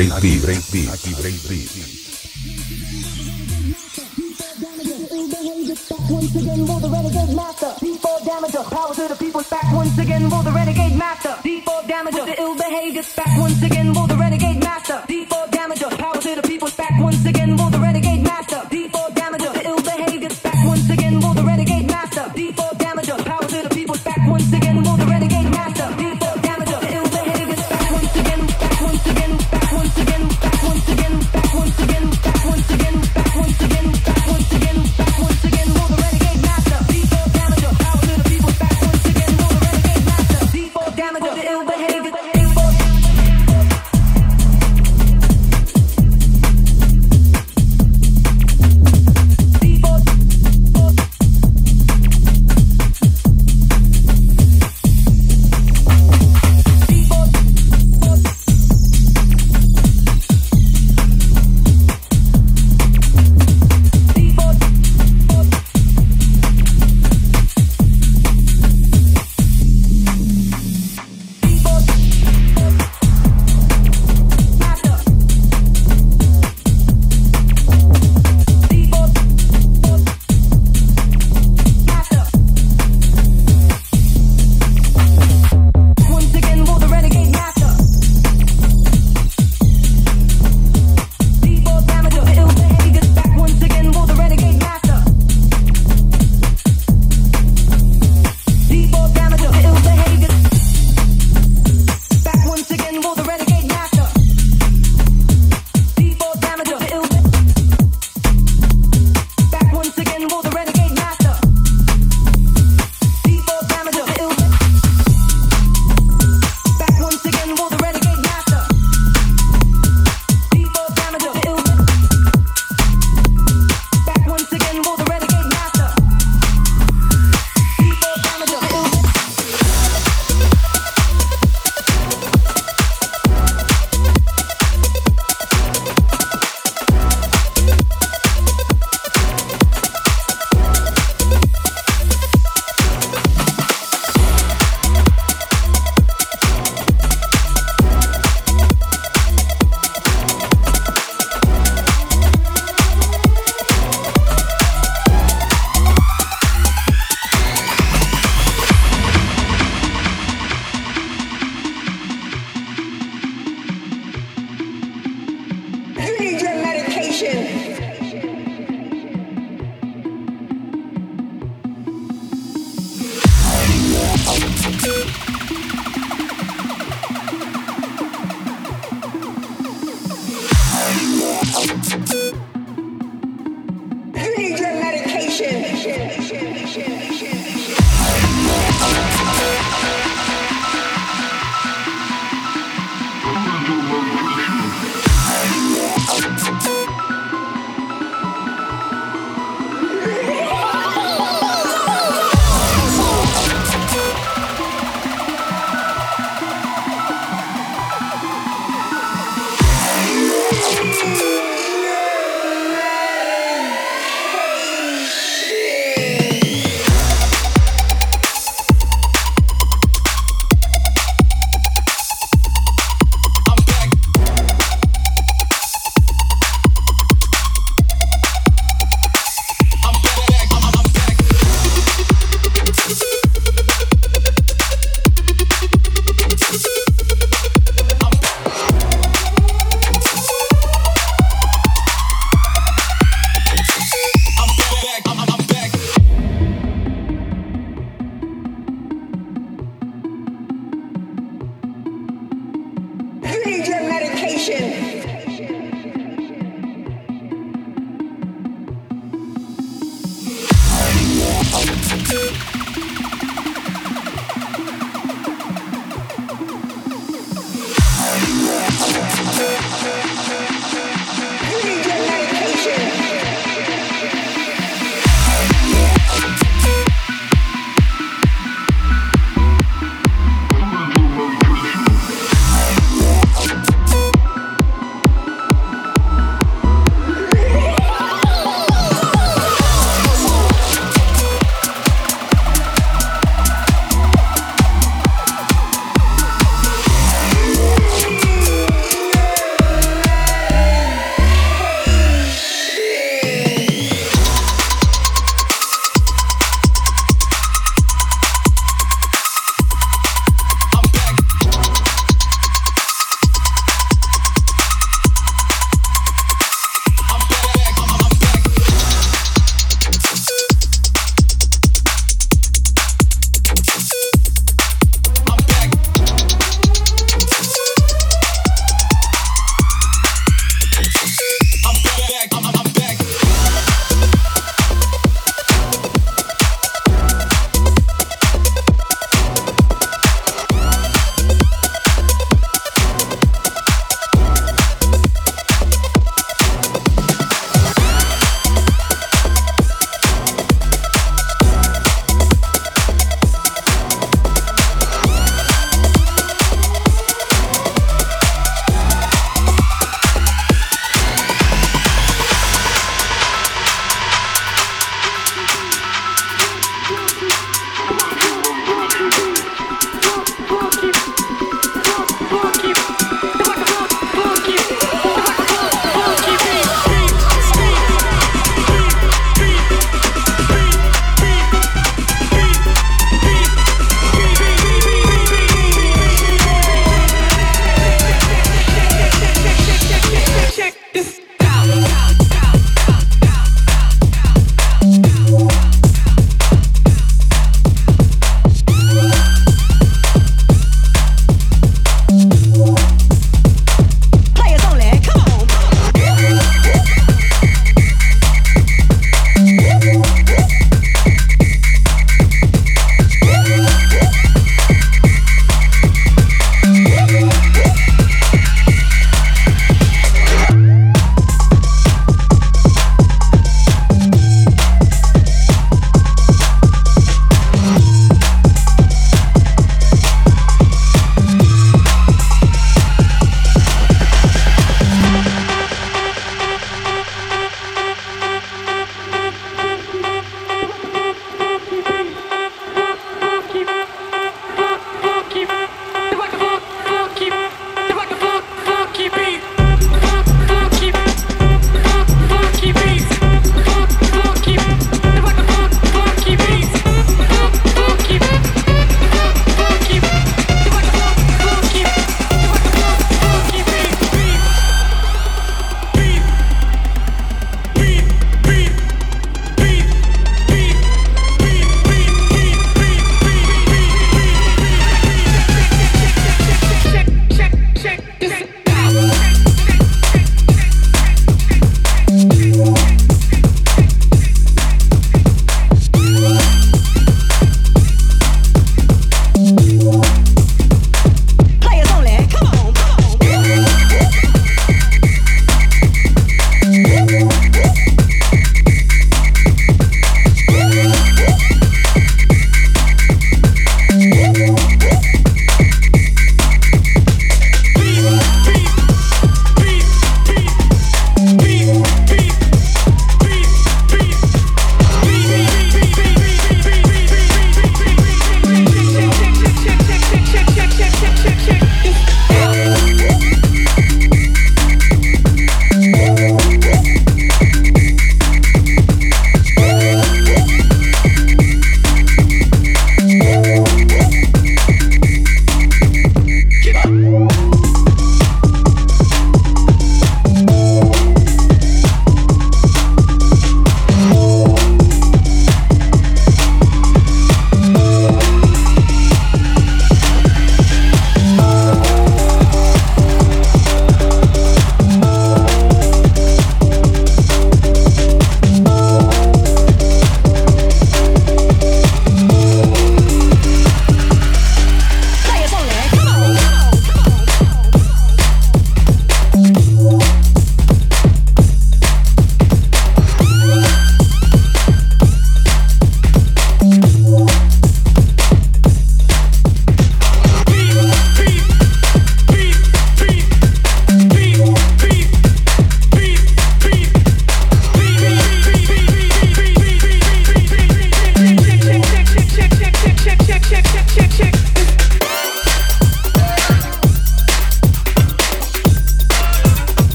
Break Beat. Break Beat. Aquí Break Beat. Back once again, roll the renegade master. D4 damager, the ill behavior. Back once again, roll the renegade master. D4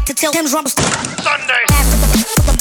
like to tell him drums. Sunday.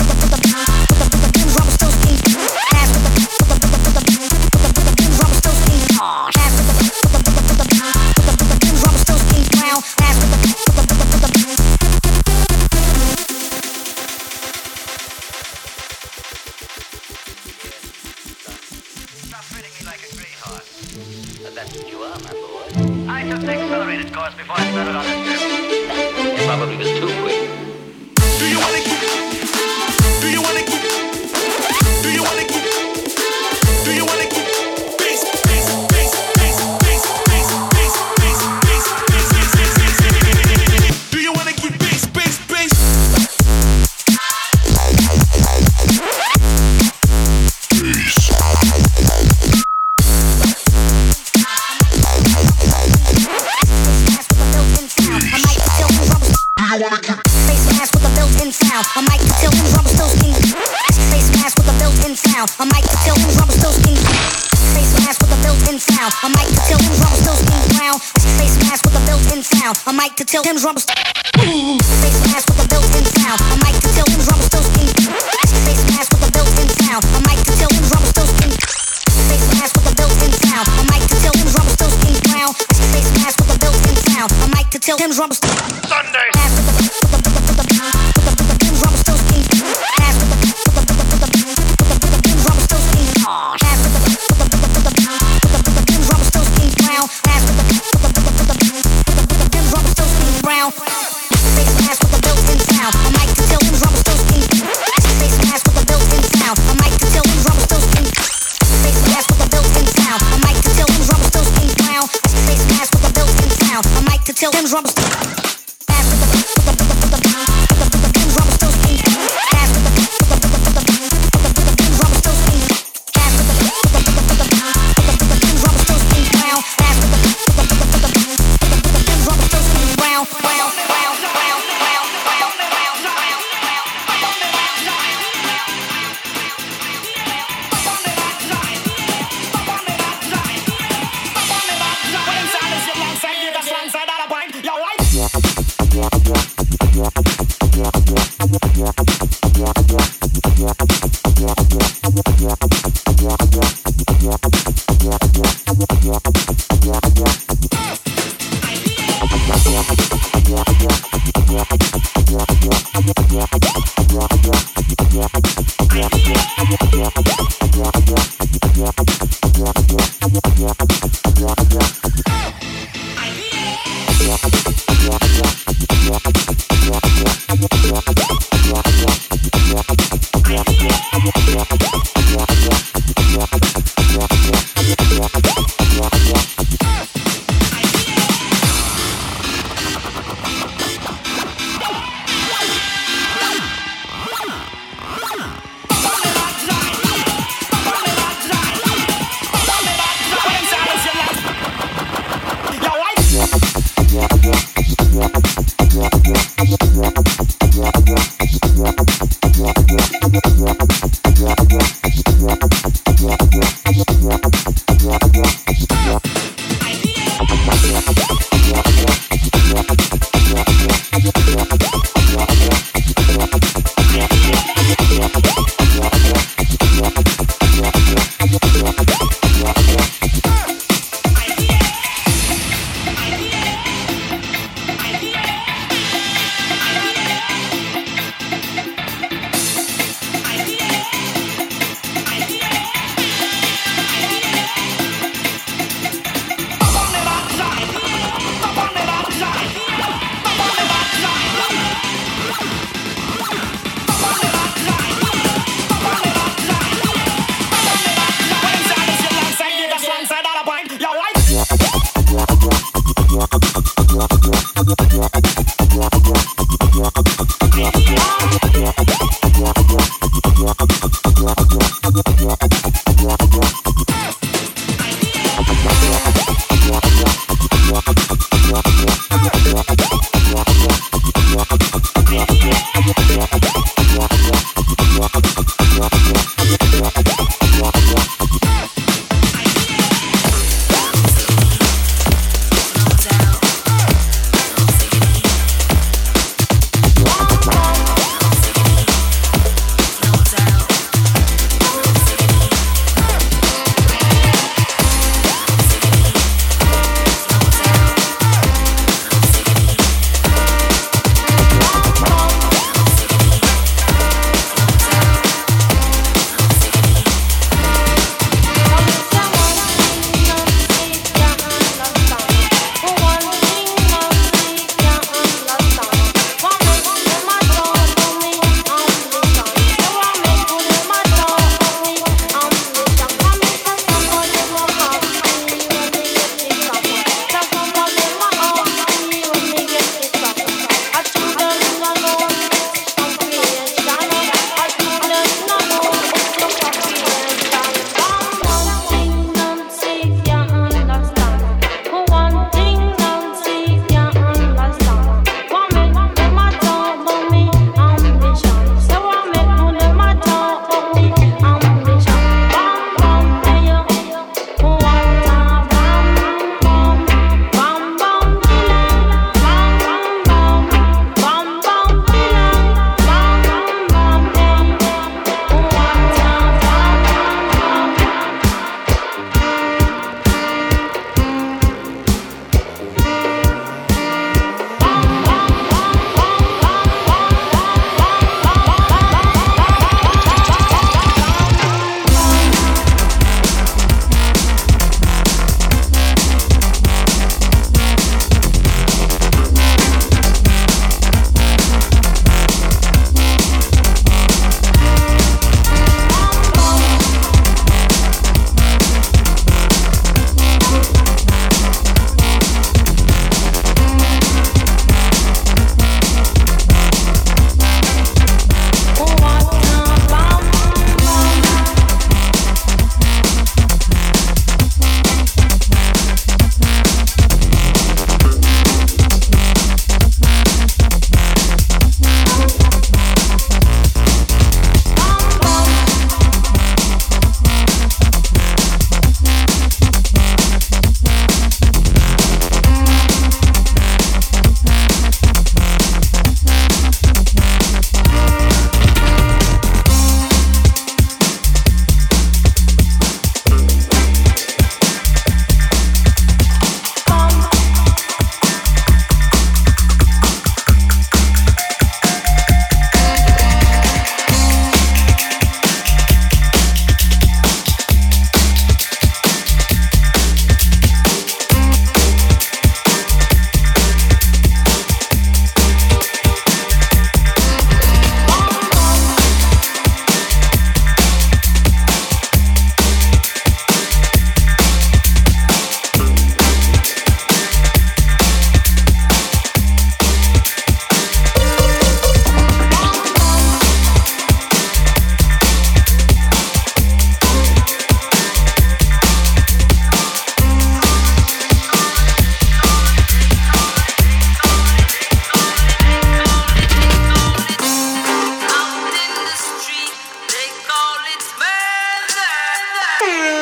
Yeah.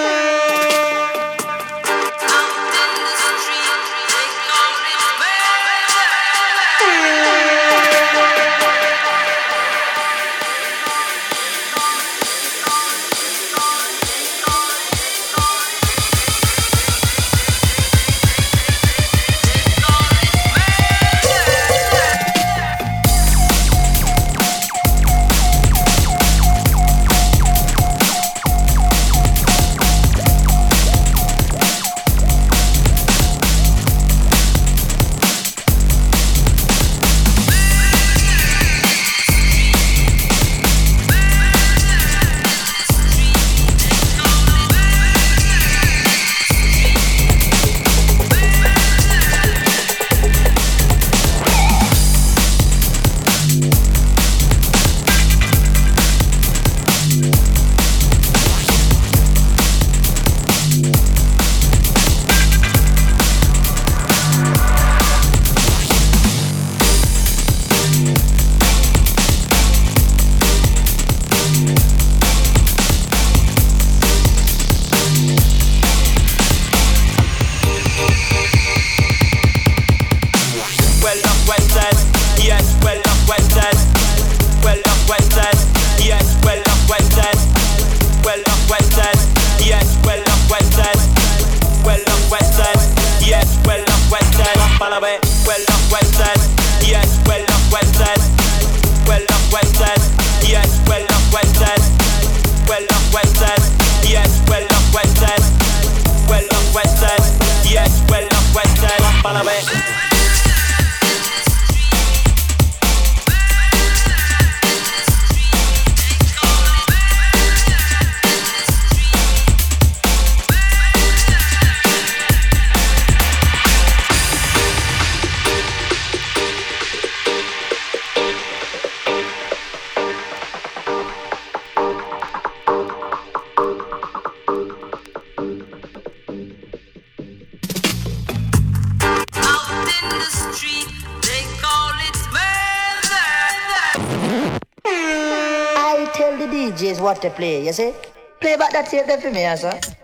What to play, you see? Play back that tape there for me, sir.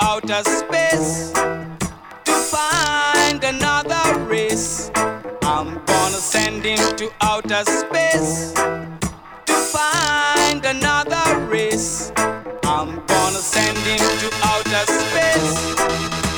outer space to find another race. I'm gonna send him to outer space to find another race. I'm gonna send him to outer space.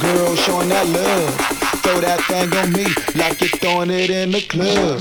Girl, showing that love. Throw that thing on me like you're throwing it in the club.